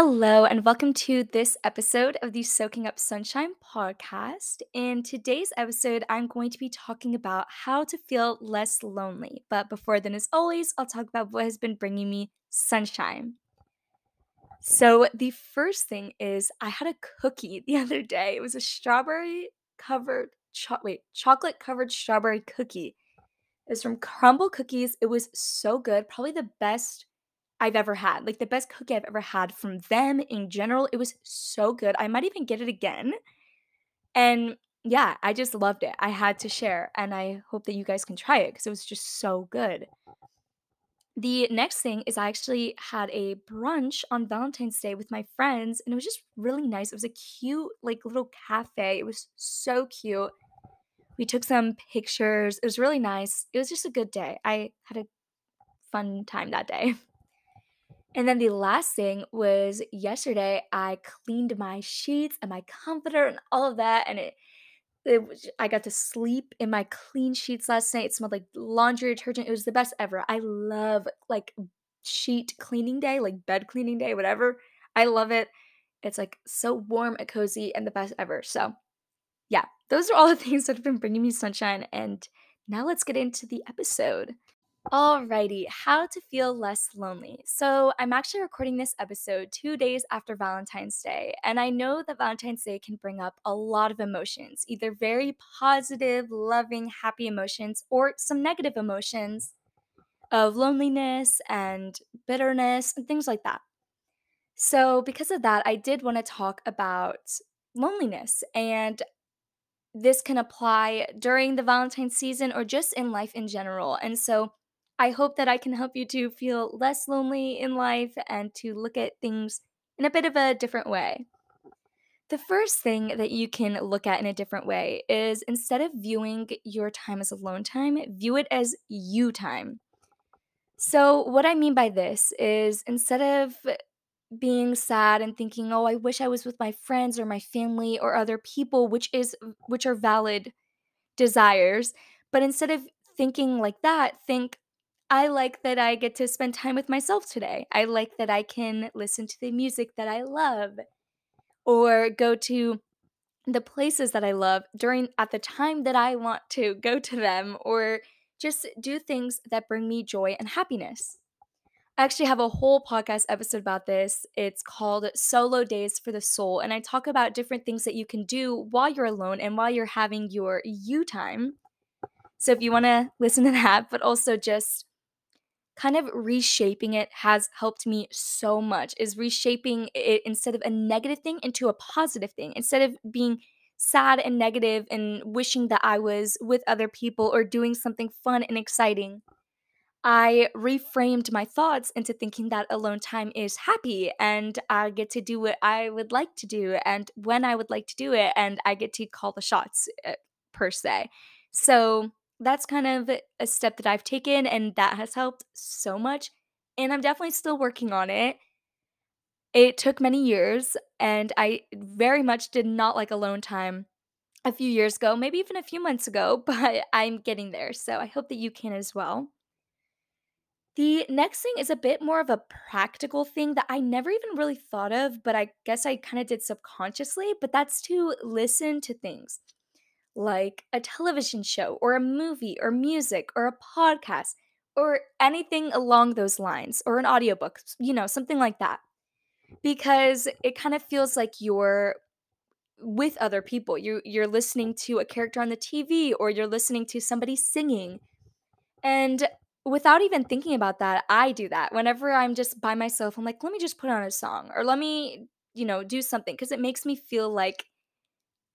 Hello, and welcome to this episode of the Soaking Up Sunshine podcast. In today's episode, I'm going to be talking about how to feel less lonely. But before then, as always, I'll talk about what has been bringing me sunshine. So, the first thing is I had a cookie the other day. It was a strawberry covered, cho- wait, chocolate covered strawberry cookie. It was from Crumbl Cookies. It was so good, probably the best I've ever had. Like the best cookie I've ever had from them in general. It was so good. I might even get it again. And yeah, I just loved it. I had to share and I hope that you guys can try it because it was just so good. The next thing is I actually had a brunch on Valentine's Day with my friends and it was just really nice. It was a cute like little cafe. It was so cute. We took some pictures. It was really nice. It was just a good day. I had a fun time that day. And then the last thing was yesterday I cleaned my sheets and my comforter and all of that and it it was I got to sleep in my clean sheets last night. It smelled like laundry detergent. It was the best ever. I love like sheet cleaning day, like bed cleaning day, whatever. I love it. It's like so warm and cozy and the best ever. So, yeah, those are all the things that have been bringing me sunshine. And now let's get into the episode. Alrighty, how to feel less lonely. So, I'm actually recording this episode two days after Valentine's Day, and I know that Valentine's Day can bring up a lot of emotions either very positive, loving, happy emotions, or some negative emotions of loneliness and bitterness and things like that. So, because of that, I did want to talk about loneliness and this can apply during the Valentine season or just in life in general. And so I hope that I can help you to feel less lonely in life and to look at things in a bit of a different way. The first thing that you can look at in a different way is instead of viewing your time as alone time, view it as you time. So, what I mean by this is instead of being sad and thinking, "Oh, I wish I was with my friends or my family or other people," which is which are valid desires, but instead of thinking like that, think, "I like that I get to spend time with myself today. I like that I can listen to the music that I love or go to the places that I love during at the time that I want to go to them or just do things that bring me joy and happiness." I actually have a whole podcast episode about this. It's called Solo Days for the Soul. And I talk about different things that you can do while you're alone and while you're having your you time. So if you want to listen to that, but also just kind of reshaping it has helped me so much, is reshaping it instead of a negative thing into a positive thing. Instead of being sad and negative and wishing that I was with other people or doing something fun and exciting I reframed my thoughts into thinking that alone time is happy and I get to do what I would like to do and when I would like to do it, and I get to call the shots uh, per se. So that's kind of a step that I've taken, and that has helped so much. And I'm definitely still working on it. It took many years, and I very much did not like alone time a few years ago, maybe even a few months ago, but I'm getting there. So I hope that you can as well. The next thing is a bit more of a practical thing that I never even really thought of, but I guess I kind of did subconsciously, but that's to listen to things like a television show or a movie or music or a podcast or anything along those lines or an audiobook, you know, something like that. Because it kind of feels like you're with other people. You you're listening to a character on the TV or you're listening to somebody singing and without even thinking about that, I do that. Whenever I'm just by myself, I'm like, let me just put on a song or let me, you know, do something because it makes me feel like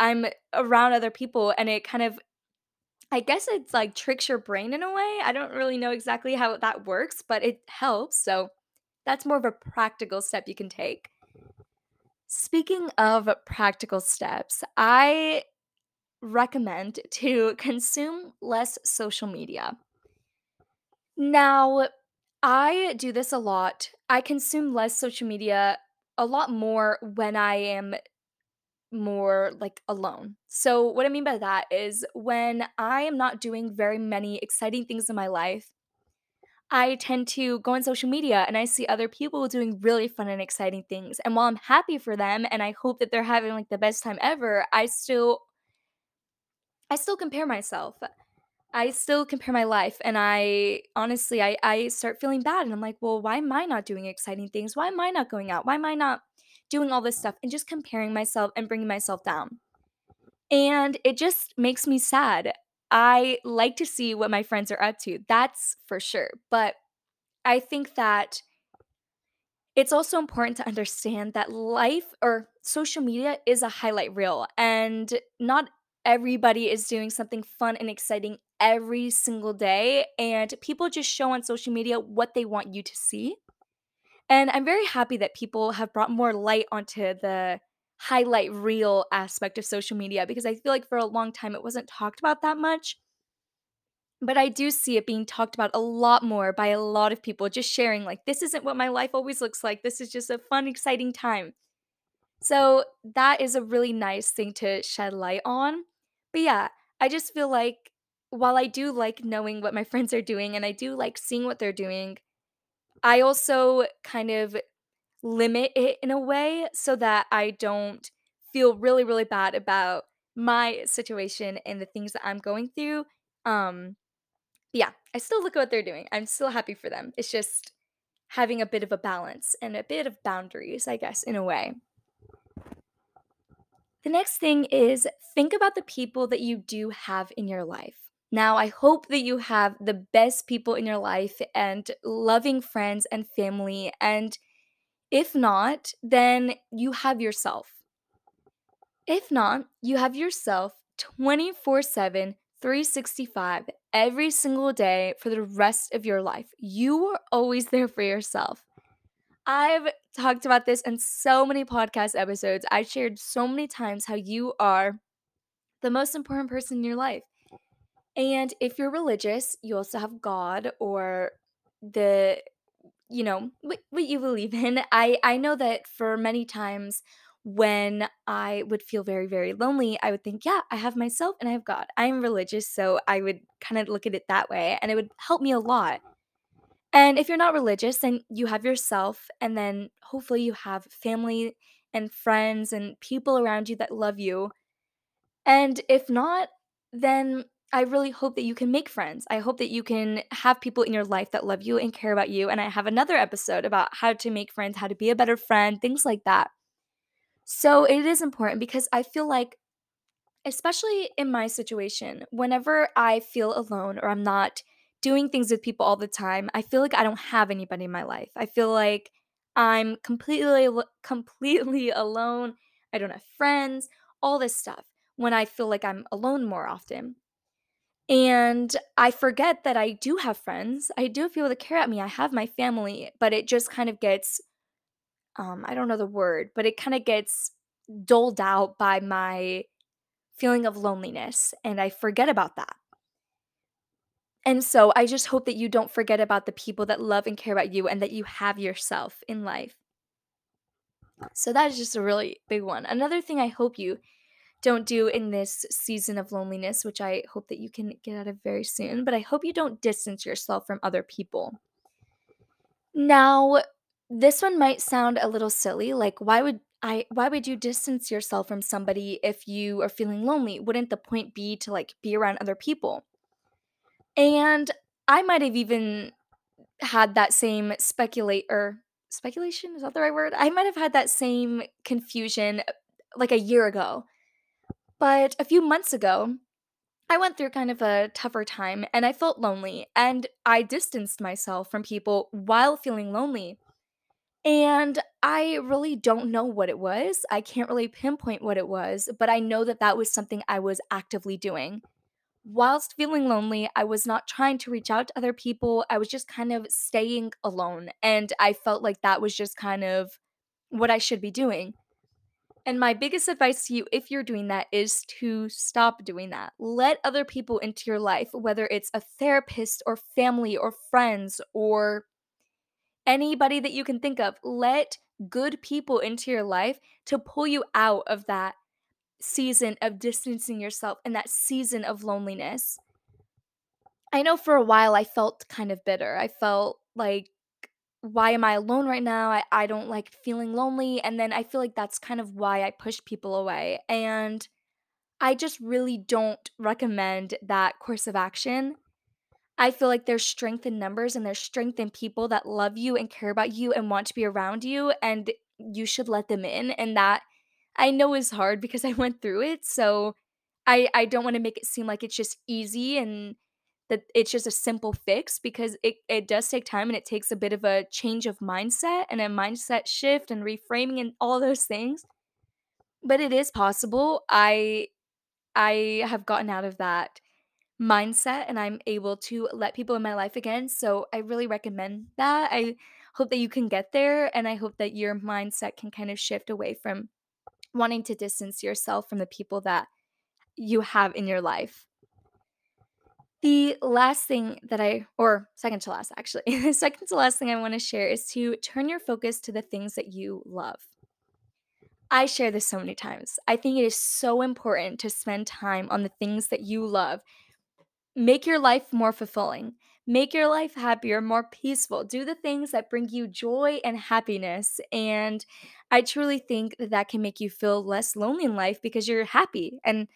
I'm around other people and it kind of, I guess it's like tricks your brain in a way. I don't really know exactly how that works, but it helps. So that's more of a practical step you can take. Speaking of practical steps, I recommend to consume less social media. Now, I do this a lot. I consume less social media a lot more when I am more like alone. So, what I mean by that is when I am not doing very many exciting things in my life, I tend to go on social media and I see other people doing really fun and exciting things. And while I'm happy for them and I hope that they're having like the best time ever, I still I still compare myself. I still compare my life and I honestly I I start feeling bad and I'm like, "Well, why am I not doing exciting things? Why am I not going out? Why am I not doing all this stuff?" And just comparing myself and bringing myself down. And it just makes me sad. I like to see what my friends are up to. That's for sure. But I think that it's also important to understand that life or social media is a highlight reel, and not everybody is doing something fun and exciting every single day. And people just show on social media what they want you to see. And I'm very happy that people have brought more light onto the highlight reel aspect of social media because I feel like for a long time it wasn't talked about that much. But I do see it being talked about a lot more by a lot of people just sharing, like, this isn't what my life always looks like. This is just a fun, exciting time. So that is a really nice thing to shed light on. But yeah, I just feel like while I do like knowing what my friends are doing and I do like seeing what they're doing, I also kind of limit it in a way so that I don't feel really, really bad about my situation and the things that I'm going through. Um, yeah, I still look at what they're doing. I'm still happy for them. It's just having a bit of a balance and a bit of boundaries, I guess, in a way. The next thing is think about the people that you do have in your life. Now, I hope that you have the best people in your life and loving friends and family. And if not, then you have yourself. If not, you have yourself 24 7, 365 every single day for the rest of your life. You are always there for yourself. I've talked about this in so many podcast episodes. I shared so many times how you are the most important person in your life. And if you're religious, you also have God or the you know what, what you believe in. I I know that for many times when I would feel very very lonely, I would think, yeah, I have myself and I have God. I'm religious, so I would kind of look at it that way and it would help me a lot. And if you're not religious, then you have yourself, and then hopefully you have family and friends and people around you that love you. And if not, then I really hope that you can make friends. I hope that you can have people in your life that love you and care about you. And I have another episode about how to make friends, how to be a better friend, things like that. So it is important because I feel like especially in my situation, whenever I feel alone or I'm not doing things with people all the time, I feel like I don't have anybody in my life. I feel like I'm completely completely alone. I don't have friends, all this stuff when I feel like I'm alone more often. And I forget that I do have friends. I do have people that care about me. I have my family, but it just kind of gets um I don't know the word, but it kind of gets doled out by my feeling of loneliness and I forget about that. And so I just hope that you don't forget about the people that love and care about you and that you have yourself in life. So that is just a really big one. Another thing I hope you don't do in this season of loneliness, which I hope that you can get out of very soon, but I hope you don't distance yourself from other people. Now, this one might sound a little silly, like why would I why would you distance yourself from somebody if you are feeling lonely? Wouldn't the point be to like be around other people? And I might have even had that same speculate or speculation, is that the right word? I might have had that same confusion like a year ago. But a few months ago, I went through kind of a tougher time and I felt lonely and I distanced myself from people while feeling lonely. And I really don't know what it was. I can't really pinpoint what it was, but I know that that was something I was actively doing. Whilst feeling lonely, I was not trying to reach out to other people. I was just kind of staying alone. And I felt like that was just kind of what I should be doing. And my biggest advice to you, if you're doing that, is to stop doing that. Let other people into your life, whether it's a therapist or family or friends or anybody that you can think of. Let good people into your life to pull you out of that season of distancing yourself and that season of loneliness. I know for a while I felt kind of bitter. I felt like, "Why am I alone right now? I I don't like feeling lonely," and then I feel like that's kind of why I push people away, and I just really don't recommend that course of action. I feel like there's strength in numbers and there's strength in people that love you and care about you and want to be around you, and you should let them in, and that I know is hard because I went through it, so I I don't wanna make it seem like it's just easy and that it's just a simple fix because it it does take time and it takes a bit of a change of mindset and a mindset shift and reframing and all those things, but it is possible. I I have gotten out of that mindset and I'm able to let people in my life again, so I really recommend that. I hope that you can get there, and I hope that your mindset can kind of shift away from wanting to distance yourself from the people that you have in your life. The last thing that I or second to last actually, the second to last thing I wanna share is to turn your focus to the things that you love. I share this so many times. I think it is so important to spend time on the things that you love. Make your life more fulfilling. Make your life happier, more peaceful. Do the things that bring you joy and happiness, and I truly think that that can make you feel less lonely in life because you're happy, and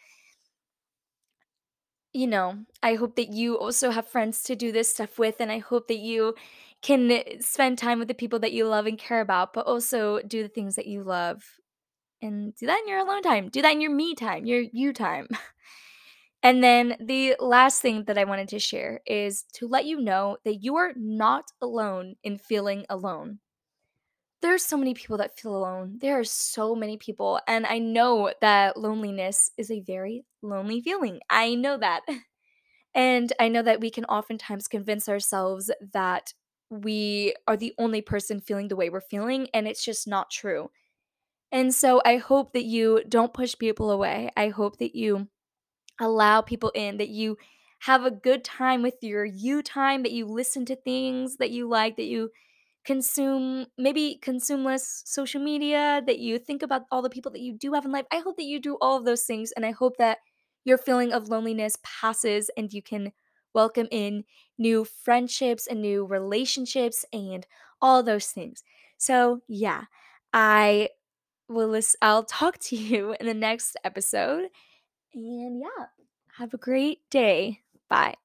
you know, I hope that you also have friends to do this stuff with, and I hope that you can eh, spend time with the people that you love and care about, but also do the things that you love and do that in your alone time. Do that in your me time, your you time. And then the last thing that I wanted to share is to let you know that you are not alone in feeling alone. There's so many people that feel alone. There are so many people, and I know that loneliness is a very lonely feeling. I know that. And I know that we can oftentimes convince ourselves that we are the only person feeling the way we're feeling, and it's just not true. And so I hope that you don't push people away. I hope that you allow people in, that you have a good time with your you time, that you listen to things that you like, that you consume maybe consume less social media, that you think about all the people that you do have in life. I hope that you do all of those things and I hope that your feeling of loneliness passes and you can welcome in new friendships and new relationships and all those things. So, yeah, I will lis- I'll talk to you in the next episode and yeah, have a great day. Bye.